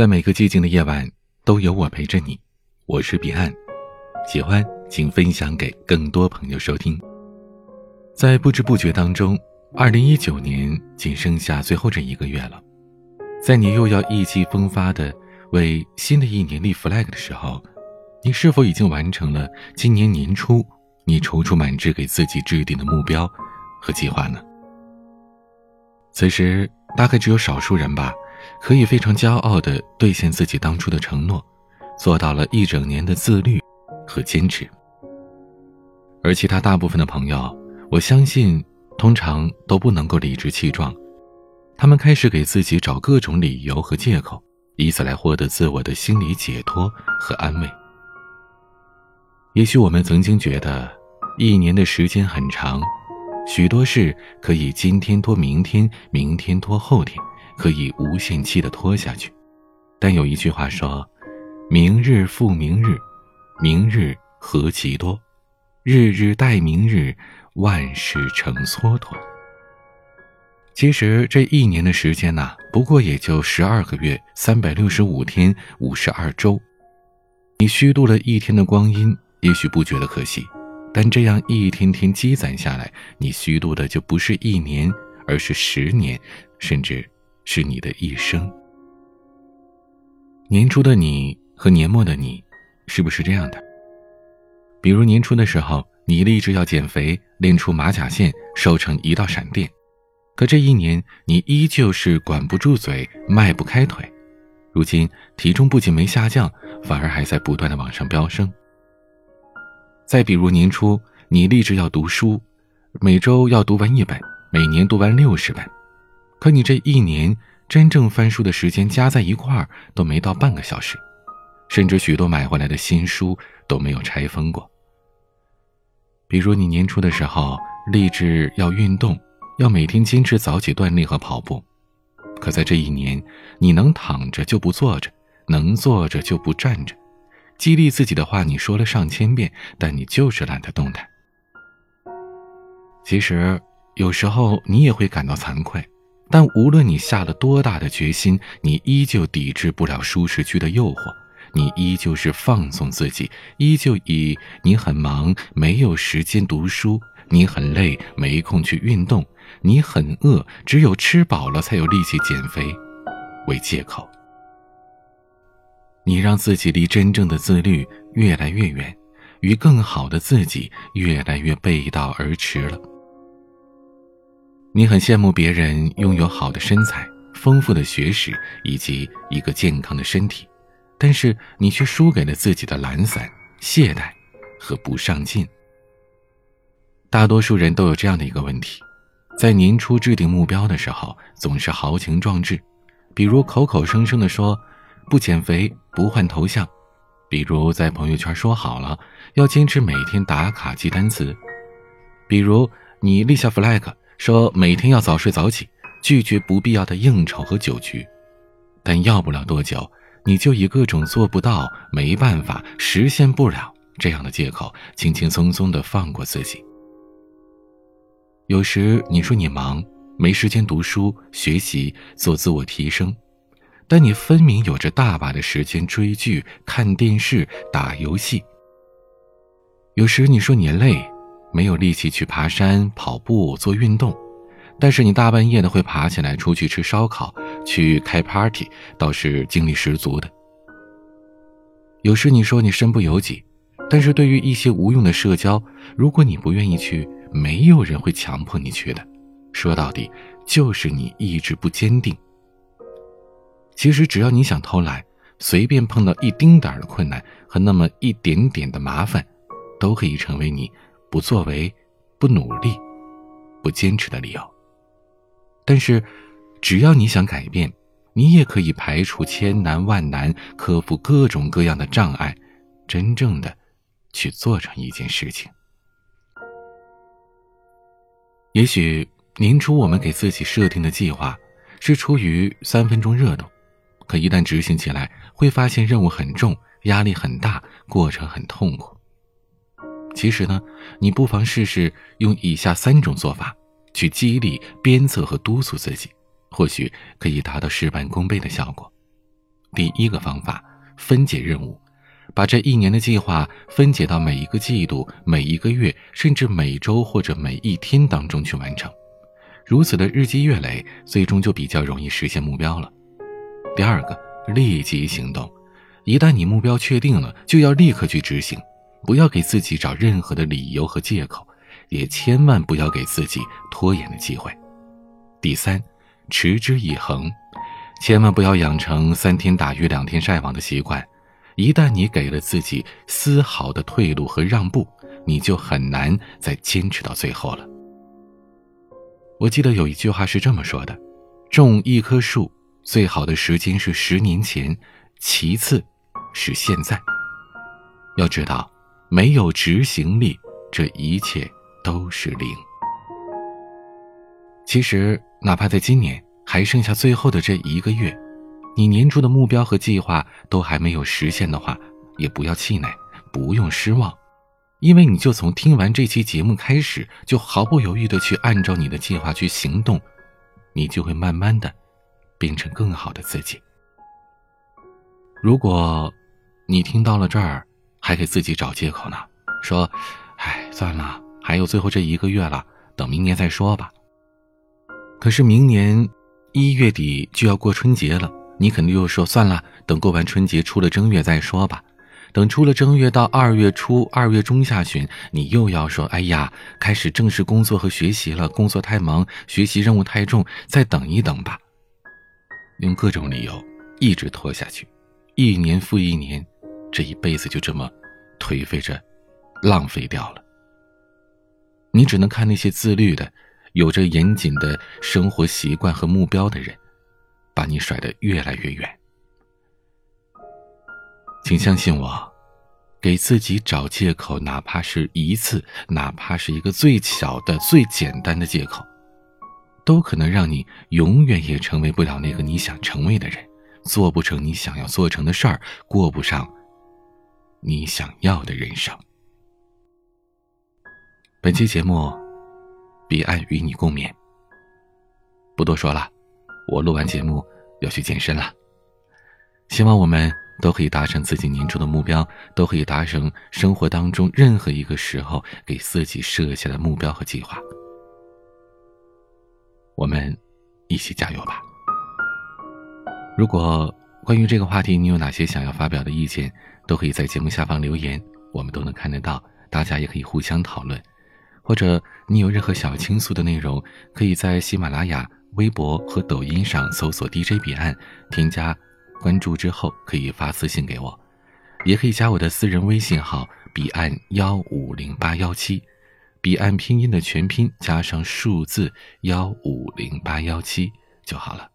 在每个寂静的夜晚，都有我陪着你。我是彼岸，喜欢请分享给更多朋友收听。在不知不觉当中，二零一九年仅剩下最后这一个月了。在你又要意气风发的为新的一年立 flag 的时候，你是否已经完成了今年年初你踌躇满志给自己制定的目标和计划呢？此时，大概只有少数人吧。可以非常骄傲地兑现自己当初的承诺，做到了一整年的自律和坚持。而其他大部分的朋友，我相信通常都不能够理直气壮，他们开始给自己找各种理由和借口，以此来获得自我的心理解脱和安慰。也许我们曾经觉得，一年的时间很长，许多事可以今天拖明天，明天拖后天。可以无限期的拖下去，但有一句话说：“明日复明日，明日何其多，日日待明日，万事成蹉跎。”其实这一年的时间呐，不过也就十二个月，三百六十五天，五十二周。你虚度了一天的光阴，也许不觉得可惜，但这样一天天积攒下来，你虚度的就不是一年，而是十年，甚至。是你的一生。年初的你和年末的你，是不是这样的？比如年初的时候，你立志要减肥，练出马甲线，瘦成一道闪电。可这一年，你依旧是管不住嘴，迈不开腿。如今体重不仅没下降，反而还在不断的往上飙升。再比如年初，你立志要读书，每周要读完一本，每年读完六十本。可你这一年真正翻书的时间加在一块儿都没到半个小时，甚至许多买回来的新书都没有拆封过。比如你年初的时候立志要运动，要每天坚持早起锻炼和跑步，可在这一年，你能躺着就不坐着，能坐着就不站着，激励自己的话你说了上千遍，但你就是懒得动弹。其实有时候你也会感到惭愧。但无论你下了多大的决心，你依旧抵制不了舒适区的诱惑，你依旧是放纵自己，依旧以你很忙没有时间读书，你很累没空去运动，你很饿只有吃饱了才有力气减肥为借口。你让自己离真正的自律越来越远，与更好的自己越来越背道而驰了。你很羡慕别人拥有好的身材、丰富的学识以及一个健康的身体，但是你却输给了自己的懒散、懈怠和不上进。大多数人都有这样的一个问题：在年初制定目标的时候，总是豪情壮志，比如口口声声的说不减肥、不换头像；比如在朋友圈说好了要坚持每天打卡记单词；比如你立下 flag。说每天要早睡早起，拒绝不必要的应酬和酒局，但要不了多久，你就以各种做不到、没办法、实现不了这样的借口，轻轻松松的放过自己。有时你说你忙，没时间读书、学习、做自我提升，但你分明有着大把的时间追剧、看电视、打游戏。有时你说你累。没有力气去爬山、跑步、做运动，但是你大半夜的会爬起来出去吃烧烤、去开 party，倒是精力十足的。有时你说你身不由己，但是对于一些无用的社交，如果你不愿意去，没有人会强迫你去的。说到底，就是你意志不坚定。其实只要你想偷懒，随便碰到一丁点儿的困难和那么一点点的麻烦，都可以成为你。不作为、不努力、不坚持的理由。但是，只要你想改变，你也可以排除千难万难，克服各种各样的障碍，真正的去做成一件事情。也许年初我们给自己设定的计划是出于三分钟热度，可一旦执行起来，会发现任务很重，压力很大，过程很痛苦。其实呢，你不妨试试用以下三种做法去激励、鞭策和督促自己，或许可以达到事半功倍的效果。第一个方法：分解任务，把这一年的计划分解到每一个季度、每一个月，甚至每周或者每一天当中去完成。如此的日积月累，最终就比较容易实现目标了。第二个，立即行动。一旦你目标确定了，就要立刻去执行，不要给自己找任何的理由和借口，也千万不要给自己拖延的机会。第三，持之以恒，千万不要养成三天打鱼两天晒网的习惯。一旦你给了自己丝毫的退路和让步，你就很难再坚持到最后了。我记得有一句话是这么说的：种一棵树最好的时间是十年前，其次是现在。要知道，没有执行力，这一切都是零。其实，哪怕在今年还剩下最后的这一个月，你年初的目标和计划都还没有实现的话，也不要气馁，不用失望。因为你就从听完这期节目开始，就毫不犹豫的去按照你的计划去行动，你就会慢慢的变成更好的自己。如果，你听到了这儿，还给自己找借口呢，说，哎，算了，还有最后这一个月了，等明年再说吧。可是明年一月底就要过春节了，你肯定又说算了，等过完春节出了正月再说吧。等出了正月到二月初、二月中下旬，你又要说：“哎呀，开始正式工作和学习了，工作太忙，学习任务太重，再等一等吧。”用各种理由一直拖下去，一年复一年，这一辈子就这么颓废着，浪费掉了。你只能看那些自律的、有着严谨的生活习惯和目标的人，把你甩得越来越远。请相信我，给自己找借口，哪怕是一次，哪怕是一个最小的、最简单的借口，都可能让你永远也成为不了那个你想成为的人，做不成你想要做成的事儿，过不上你想要的人生。本期节目，彼岸与你共勉。不多说了，我录完节目要去健身了。希望我们。都可以达成自己年初的目标，都可以达成生活当中任何一个时候给自己设下的目标和计划。我们一起加油吧！如果关于这个话题你有哪些想要发表的意见，都可以在节目下方留言，我们都能看得到。大家也可以互相讨论，或者你有任何想倾诉的内容，可以在喜马拉雅、微博和抖音上搜索 DJ 彼岸，添加。关注之后可以发私信给我，也可以加我的私人微信号彼岸幺五零八幺七，彼岸拼音的全拼加上数字幺五零八幺七就好了。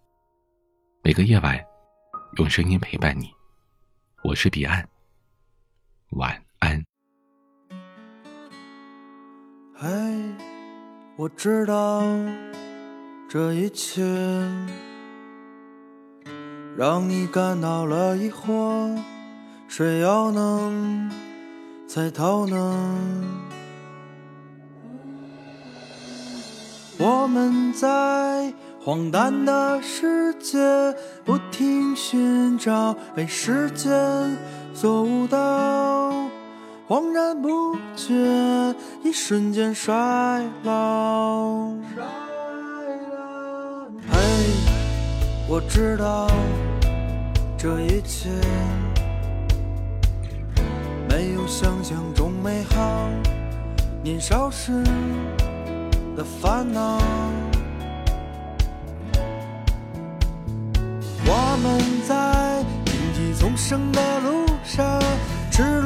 每个夜晚，用声音陪伴你，我是彼岸，晚安。嘿，我知道这一切。让你感到了疑惑，谁又能猜透呢？我们在荒诞的世界不停寻找，被时间所误导，恍然不觉，一瞬间衰老。嘿，我知道。这一切没有想象中美好，年少时的烦恼。们在荆棘丛生的路上，赤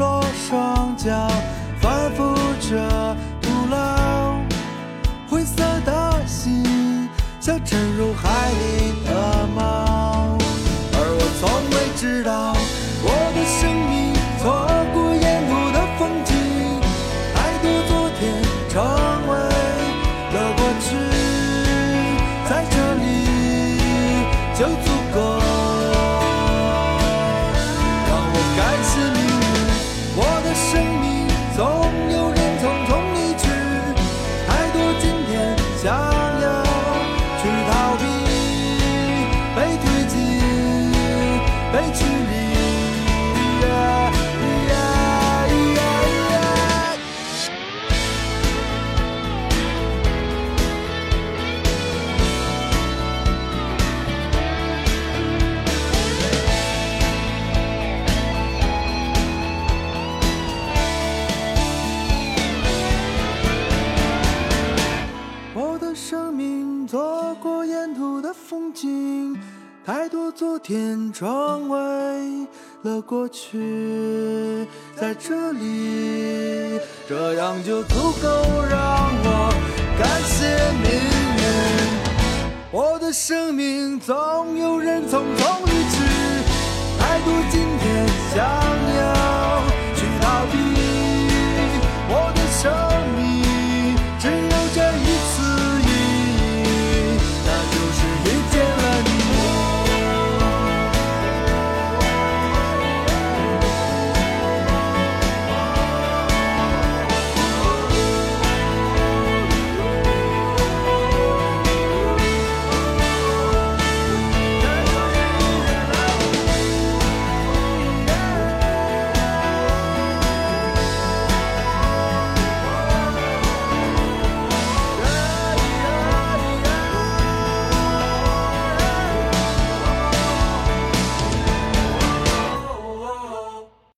太多昨天成为了过去在这里这样就足够让我感谢命运我的生命总有人匆匆离去太多今天想